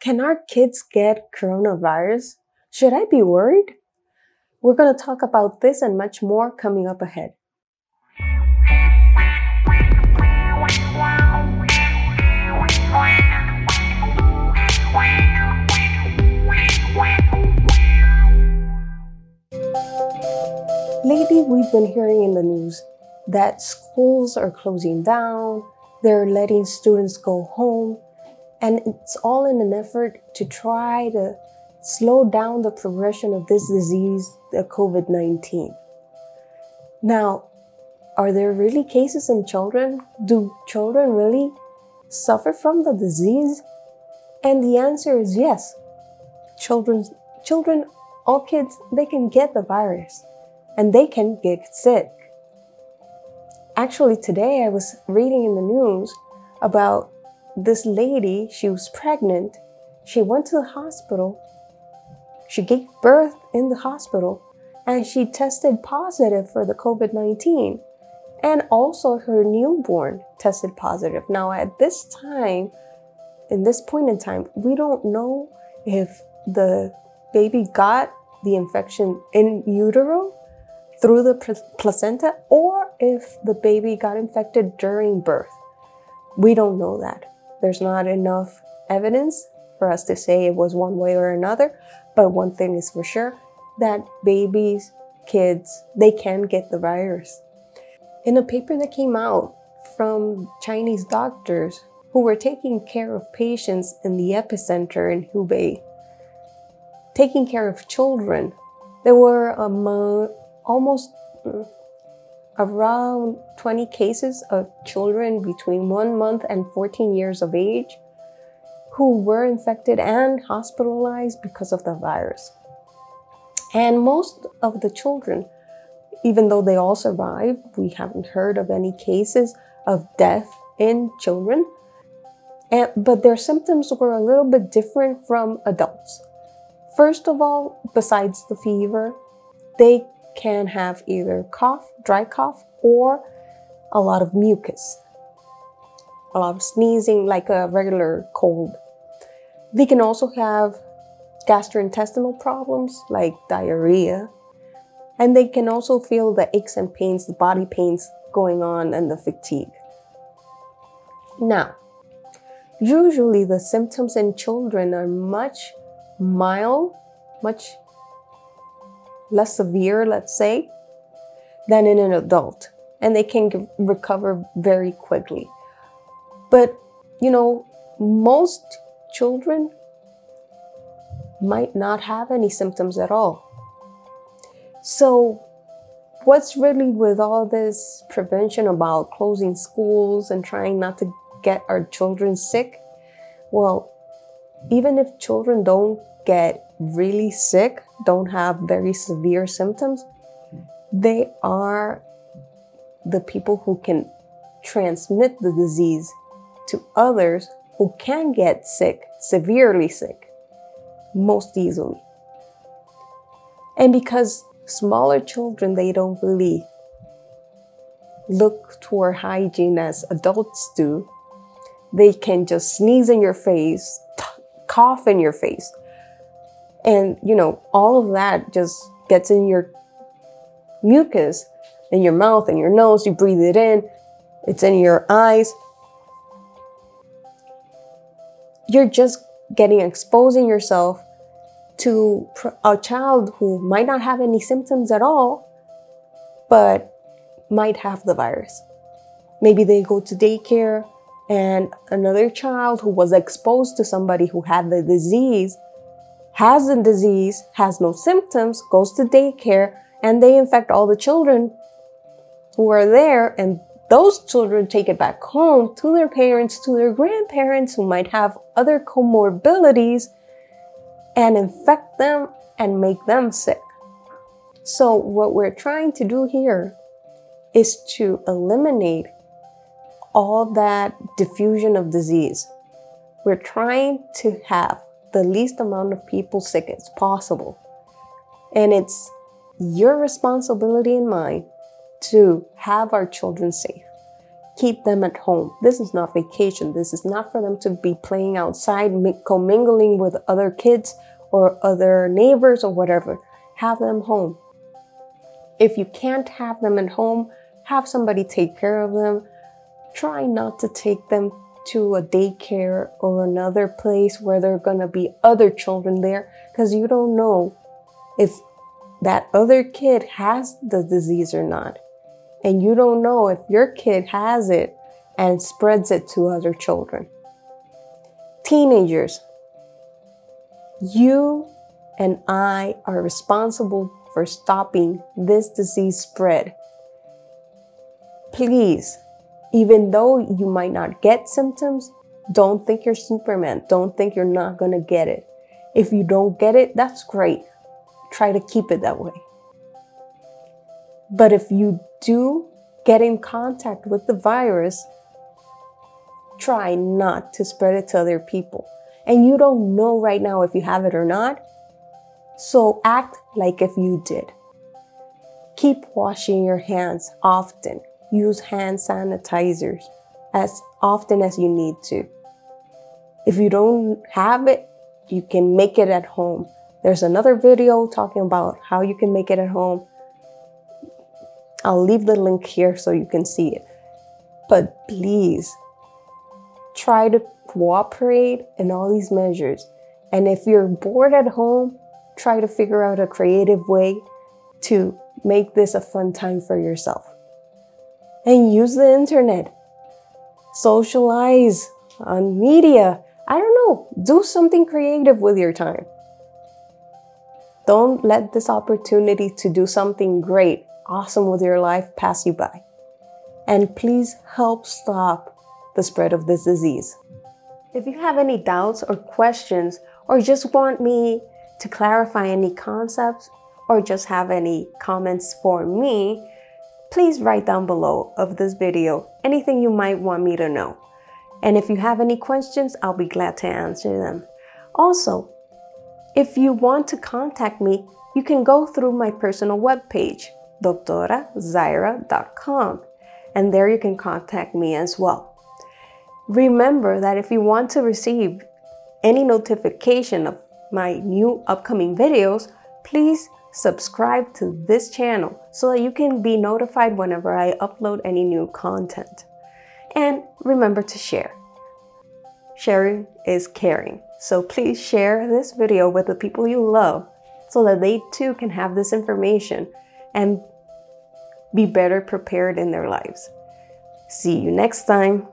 Can our kids get coronavirus? Should I be worried? We're going to talk about this and much more coming up ahead. Lately, we've been hearing in the news that schools are closing down, they're letting students go home, and it's all in an effort to try to slow down the progression of this disease, the COVID 19. Now, are there really cases in children? Do children really suffer from the disease? And the answer is yes. Children, children, all kids, they can get the virus and they can get sick. Actually, today I was reading in the news about this lady, she was pregnant. She went to the hospital. She gave birth in the hospital and she tested positive for the COVID 19. And also her newborn tested positive. Now, at this time, in this point in time, we don't know if the baby got the infection in utero through the placenta or if the baby got infected during birth. We don't know that. There's not enough evidence for us to say it was one way or another, but one thing is for sure that babies, kids, they can get the virus. In a paper that came out from Chinese doctors who were taking care of patients in the epicenter in Hubei, taking care of children, there were among almost around 20 cases of children between one month and 14 years of age who were infected and hospitalized because of the virus. And most of the children, even though they all survived, we haven't heard of any cases of death in children. And, but their symptoms were a little bit different from adults. First of all, besides the fever, they can have either cough, dry cough, or a lot of mucus, a lot of sneezing like a regular cold. They can also have gastrointestinal problems like diarrhea, and they can also feel the aches and pains, the body pains going on, and the fatigue. Now, usually the symptoms in children are much mild, much less severe, let's say, than in an adult. And they can recover very quickly. But, you know, most children might not have any symptoms at all. So, what's really with all this prevention about closing schools and trying not to get our children sick? Well, even if children don't get really sick, don't have very severe symptoms, they are the people who can transmit the disease to others who can get sick, severely sick, most easily. And because smaller children, they don't really look toward hygiene as adults do, they can just sneeze in your face, cough in your face, and, you know, all of that just gets in your mucus in your mouth and your nose. You breathe it in, it's in your eyes. You're just getting exposing yourself to a child who might not have any symptoms at all, but might have the virus. Maybe they go to daycare and another child who was exposed to somebody who had the disease has the disease, has no symptoms, goes to daycare, and they infect all the children who are there, and those children take it back home to their parents, to their grandparents who might have other comorbidities and infect them and make them sick. So, what we're trying to do here is to eliminate all that diffusion of disease. We're trying to have the least amount of people sick as possible. And it's your responsibility and mine to have our children safe, keep them at home. This is not vacation. This is not for them to be playing outside, commingling with other kids or other neighbors or whatever. Have them home. If you can't have them at home, have somebody take care of them. Try not to take them to a daycare or another place where there are going to be other children there because you don't know if that other kid has the disease or not. And you don't know if your kid has it and spreads it to other children. Teenagers, you and I are responsible for stopping this disease spread. Please, even though you might not get symptoms, don't think you're Superman. Don't think you're not going to get it. If you don't get it, that's great. Try to keep it that way. But if you do get in contact with the virus, try not to spread it to other people. And you don't know right now if you have it or not. So act like if you did. Keep washing your hands often. Use hand sanitizers as often as you need to. If you don't have it, you can make it at home. There's another video talking about how you can make it at home. I'll leave the link here so you can see it. But please try to cooperate in all these measures. And if you're bored at home, try to figure out a creative way to make this a fun time for yourself. And use the internet. Socialize on media. I don't know. Do something creative with your time. Don't let this opportunity to do something great awesome with your life pass you by. And please help stop the spread of this disease. If you have any doubts or questions, or just want me to clarify any concepts, or just have any comments for me, please write down below of this video anything you might want me to know. And if you have any questions, I'll be glad to answer them. Also, if you want to contact me, you can go through my personal webpage, doctorazaira.com, and there you can contact me as well. Remember that if you want to receive any notification of my new upcoming videos, please subscribe to this channel so that you can be notified whenever I upload any new content. And remember to share. Sharing is caring. So please share this video with the people you love so that they too can have this information and be better prepared in their lives. See you next time.